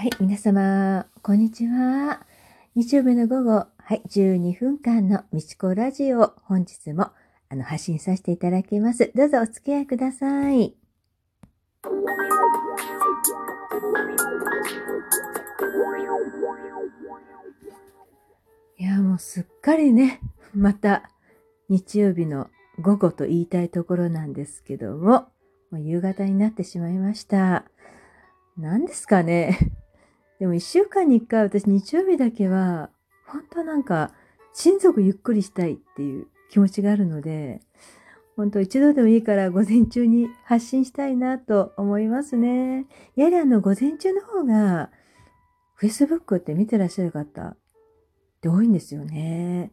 はい、皆様、こんにちは。日曜日の午後、はい、12分間のみちこラジオ本日もあの発信させていただきます。どうぞお付き合いください。いや、もうすっかりね、また日曜日の午後と言いたいところなんですけども、もう夕方になってしまいました。何ですかね。でも一週間に一回私日曜日だけは、本当なんか、親族ゆっくりしたいっていう気持ちがあるので、本当一度でもいいから午前中に発信したいなと思いますね。やはりあの午前中の方が、Facebook って見てらっしゃる方って多いんですよね。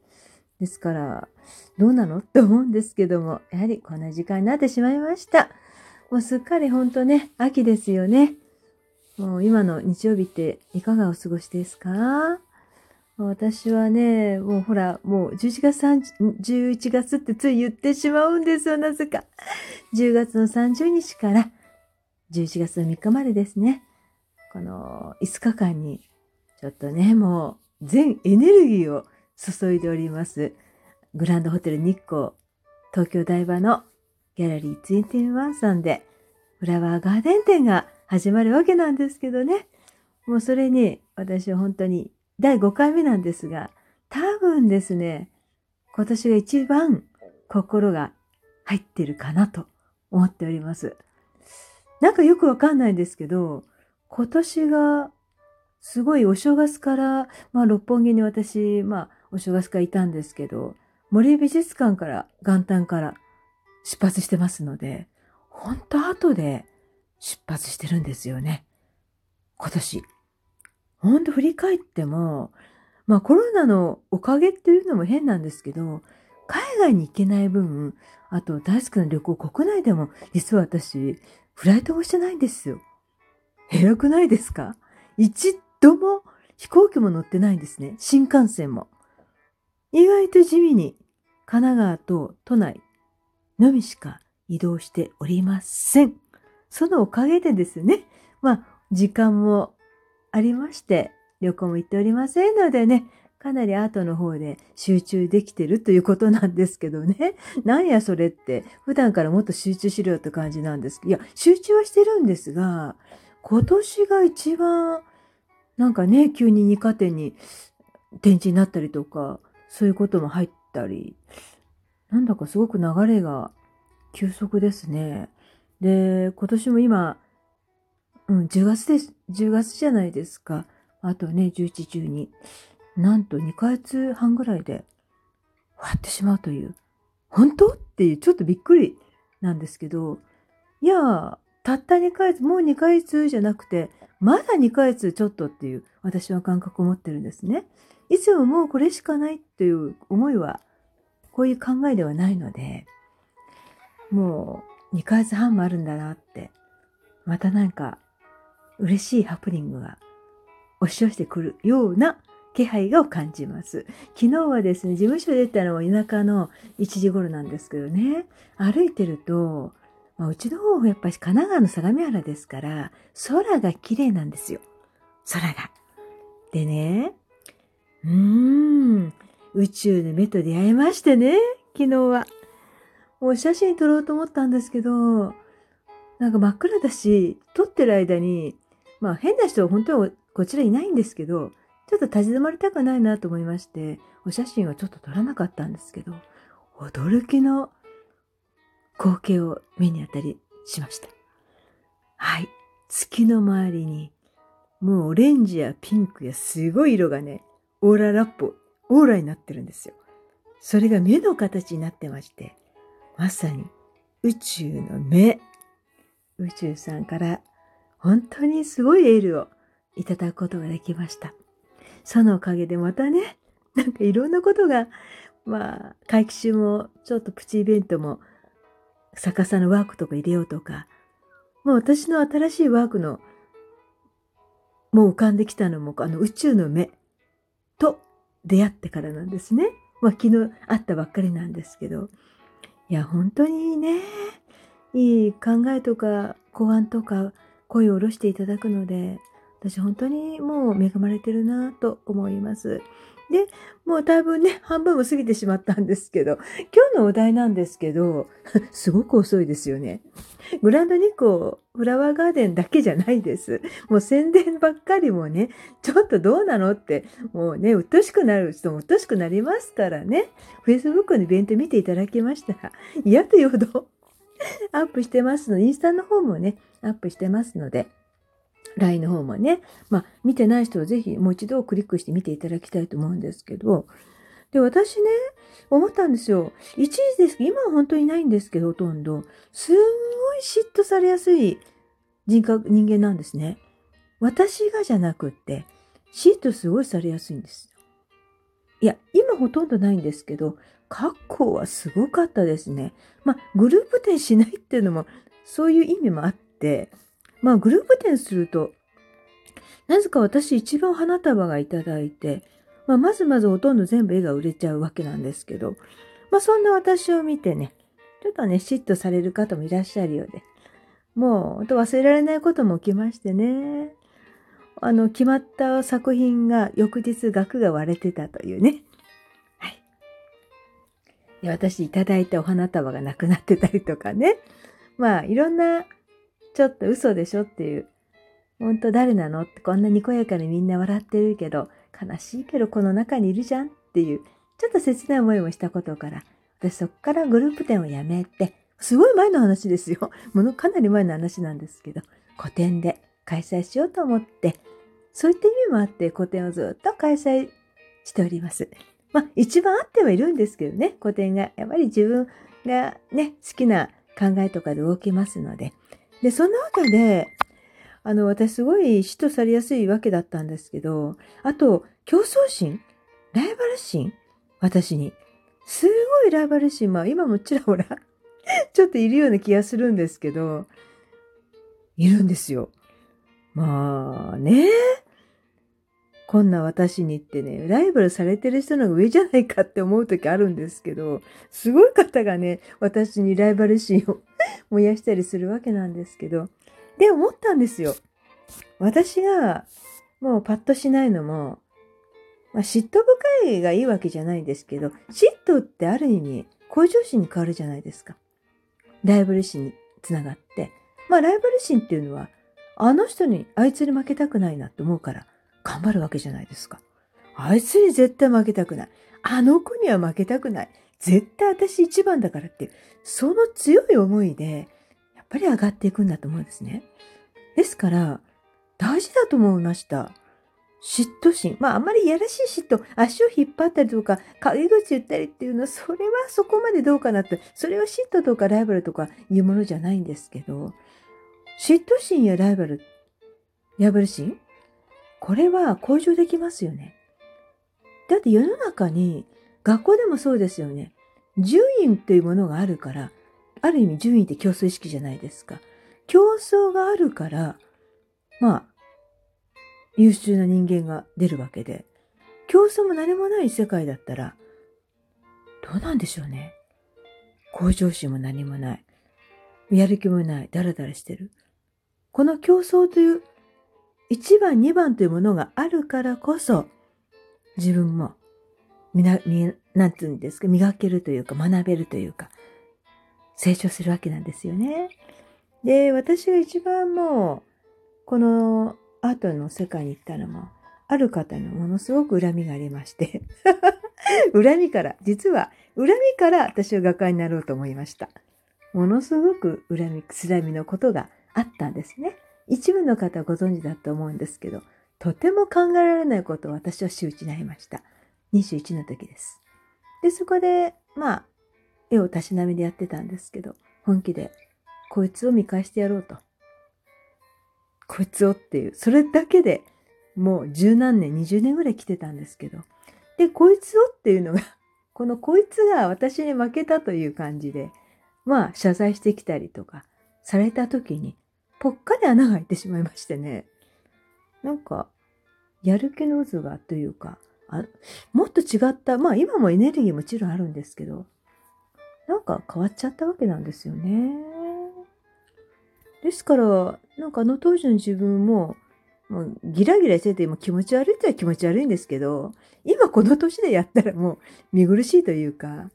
ですから、どうなのって思うんですけども、やはりこんな時間になってしまいました。もうすっかり本当ね、秋ですよね。もう今の日曜日っていかがお過ごしですか？私はね、もうほら、もう11月3、11月ってつい言ってしまうんですよ、なぜか。10月の30日から11月の3日までですね。この5日間に、ちょっとね、もう全エネルギーを注いでおります。グランドホテル日光、東京台場のギャラリー21さんで、フラワーガーデン展が始まるわけなんですけどね。もうそれに、私は本当に第5回目なんですが、多分ですね、今年が一番心が入ってるかなと思っております。なんかよくわかんないんですけど、今年がすごいお正月から、まあ六本木に私、まあお正月からいたんですけど、森美術館から、元旦から出発してますので、本当後で出発してるんですよね。今年。ほんと振り返っても、まあコロナのおかげっていうのも変なんですけど、海外に行けない分、あと大好きな旅行国内でも、実は私、フライトもしてないんですよ。偉くないですか？一度も飛行機も乗ってないんですね。新幹線も。意外と地味に神奈川と都内のみしか移動しておりません。そのおかげでですね、まあ、時間もありまして、旅行も行っておりませんのでね、かなり後の方で集中できてるということなんですけどね。なんやそれって、普段からもっと集中しろよって感じなんですけど、いや、集中はしてるんですが、今年が一番、なんかね、急に二課点に展示になったりとか、そういうことも入ったり、なんだかすごく流れが急速ですね。で、今年も今、うん、10月です。10月じゃないですか。あとね、11、12。なんと2ヶ月半ぐらいで終わってしまうという。本当？っていう、ちょっとびっくりなんですけど、いや、たった2ヶ月、もう2ヶ月じゃなくて、まだ2ヶ月ちょっとっていう、私は感覚を持ってるんですね。いつももうこれしかないっていう思いは、こういう考えではないので、もう2ヶ月半もあるんだなって、またなんか嬉しいハプニングが押し寄せてくるような気配を感じます。昨日はですね、事務所出たのは田舎の1時頃なんですけどね、歩いてると、まあ、うちの方はやっぱり神奈川の相模原ですから、空が綺麗なんですよ。空が。でね、うーん、宇宙の目と出会いましてね、昨日は。もう写真撮ろうと思ったんですけど、なんか真っ暗だし、撮ってる間に、まあ変な人は本当はこちらいないんですけど、ちょっと立ち止まりたくないなと思いまして、お写真はちょっと撮らなかったんですけど、驚きの光景を目に当たりしました。はい。月の周りに、もうオレンジやピンクやすごい色がね、オーララップ、オーラになってるんですよ。それが目の形になってまして、まさに宇宙の目。宇宙さんから本当にすごいエールをいただくことができました。そのおかげでまたね、なんかいろんなことが、まあ、会期中もちょっとプチイベントも逆さのワークとか入れようとか、もう私の新しいワークの、もう浮かんできたのも、あの宇宙の目と出会ってからなんですね。まあ昨日会ったばっかりなんですけど、いや、本当にね、いい考えとか公安とか声を下ろしていただくので、私本当にもう恵まれてるなと思います。で、もうだいぶね、半分も過ぎてしまったんですけど、今日のお題なんですけど、すごく遅いですよね。グランドニコフラワーガーデンだけじゃないです。もう宣伝ばっかりもね、ちょっとどうなのって、もうね、うっとしくなる人もうっとしくなりますからね。Facebook のイベント見ていただきましたら、嫌というほど アップしてますので、インスタの方もね、アップしてますので、LINE の方もね、まあ、見てない人はぜひもう一度クリックして見ていただきたいと思うんですけど、で、私ね、思ったんですよ。一時ですけど、今は本当にないんですけど、ほとんど。すんごい嫉妬されやすい人格、人間なんですね。私がじゃなくって、嫉妬すごいされやすいんです。いや、今ほとんどないんですけど、過去はすごかったですね。まあ、グループ展しないっていうのも、そういう意味もあって、まあ、グループ展すると、なぜか私一番花束がいただいて、まあ、まずまずほとんど全部絵が売れちゃうわけなんですけど、まあ、そんな私を見てね、ちょっとね、嫉妬される方もいらっしゃるようで、もう、忘れられないことも起きましてね。あの、決まった作品が翌日額が割れてたというね。はい。で私いただいたお花束がなくなってたりとかね。まあ、いろんなちょっと嘘でしょっていう。本当誰なのってこんなにこやかにみんな笑ってるけど、悲しいけどこの中にいるじゃんっていう、ちょっと切ない思いもしたことから、私そこからグループ展をやめて、すごい前の話ですよ。ものかなり前の話なんですけど、個展で開催しようと思って、そういった意味もあって個展をずっと開催しております。まあ一番あってはいるんですけどね、個展が。やっぱり自分がね、好きな考えとかで動きますので、で、そんなわけで、あの、私すごい嫉妬されやすいわけだったんですけど、あと、競争心ライバル心私に。すごいライバル心、まあ今もちらほら ちょっといるような気がするんですけど、いるんですよ。まあね。こんな私にってね、ライバルされてる人の上じゃないかって思う時あるんですけど、すごい方がね、私にライバル心を 燃やしたりするわけなんですけど。で、思ったんですよ。私がもうパッとしないのも、まあ、嫉妬深いがいいわけじゃないんですけど、嫉妬ってある意味、向上心に変わるじゃないですか。ライバル心につながって。まあ、ライバル心っていうのは、あの人に、あいつに負けたくないなって思うから、頑張るわけじゃないですか。あいつに絶対負けたくない。あの子には負けたくない。絶対私一番だからっていう、その強い思いで、やっぱり上がっていくんだと思うんですね。ですから、大事だと思いました。嫉妬心。まあ、あんまりいやらしい嫉妬、足を引っ張ったりとか、陰口言ったりっていうのは、それはそこまでどうかなって、それは嫉妬とかライバルとかいうものじゃないんですけど、嫉妬心やライバル、ライバル心これは向上できますよね。だって世の中に学校でもそうですよね。順位っていうものがあるから、ある意味順位って競争意識じゃないですか。競争があるから、まあ、優秀な人間が出るわけで、競争も何もない世界だったら、どうなんでしょうね。向上心も何もない。やる気もない。ダラダラしてる。この競争という1番、2番というものがあるからこそ、自分もみな、み、なんて言うんですか、磨けるというか、学べるというか、成長するわけなんですよね。で、私が一番もう、このアートの世界に行ったのも、ある方のものすごく恨みがありまして 恨みから、実は、恨みから私は画家になろうと思いました。ものすごく恨み、つらみのことがあったんですね。一部の方はご存知だと思うんですけど、とても考えられないことを私は周知になりました。21の時です。で、そこで、まあ、絵をたしなみでやってたんですけど、本気で、こいつを見返してやろうと。こいつをっていう、それだけでもう十何年、二十年ぐらい来てたんですけど。で、こいつをっていうのが、このこいつが私に負けたという感じで、まあ、謝罪してきたりとかされた時に、ぽっかり穴が開いてしまいましてね。なんか、やる気の渦がというか、あもっと違った、まあ今もエネルギーもちろんあるんですけど、なんか変わっちゃったわけなんですよね。ですから、なんかあの当時の自分も、もうギラギラしてても気持ち悪いっては気持ち悪いんですけど、今この年でやったらもう見苦しいというか、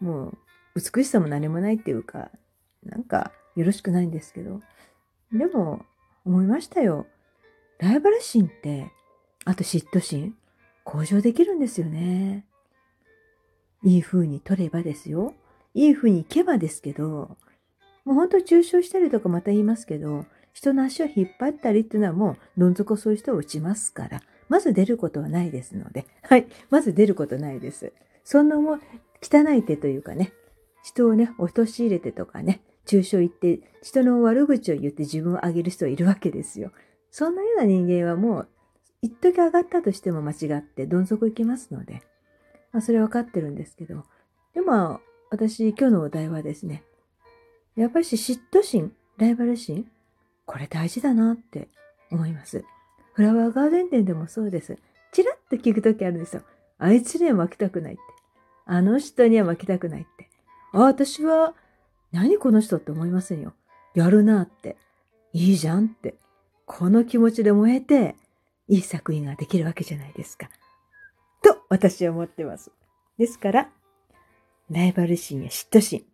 もう美しさも何もないっていうか、なんかよろしくないんですけど。でも、思いましたよ。ライバル心って、あと嫉妬心、向上できるんですよね。いい風に取ればですよ。いい風に行けばですけど、もう本当中傷したりとかまた言いますけど、人の足を引っ張ったりっていうのはもう、どん底そういう人を打ちますから、まず出ることはないですので、はい、まず出ることないです。そんなも汚い手というかね、人をね、陥れてとかね、中傷言って、人の悪口を言って自分を上げる人いるわけですよ。そんなような人間はもう、一時上がったとしても間違ってどん底行きますので、まあ、それは分かってるんですけど、でも、私、今日のお題はですね、やっぱり嫉妬心、ライバル心、これ大事だなって思います。フラワーガーデン店でもそうです。チラッと聞くときあるんですよ。あいつには負けたくないって。あの人には負けたくないって。あ、私は、何この人？って思いませんよ。やるなって。いいじゃんって。この気持ちで燃えて、いい作品ができるわけじゃないですか。と、私は思ってます。ですから、ライバル心や嫉妬心、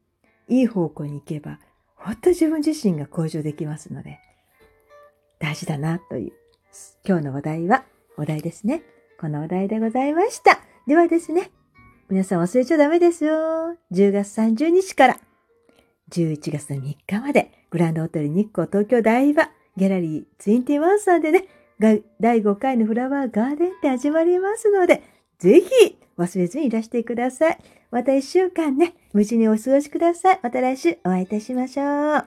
いい方向に行けば、ほんと自分自身が向上できますので、大事だなという、今日のお題は、お題ですね。このお題でございました。ではですね、皆さん忘れちゃダメですよ。10月30日から11月の3日まで、グランドホテル日光東京台場ギャラリー21さんでね、第5回のフラワーガーデンって始まりますので、ぜひ忘れずにいらしてください。また1週間ね、無事にお過ごしください。また来週お会いいたしましょう。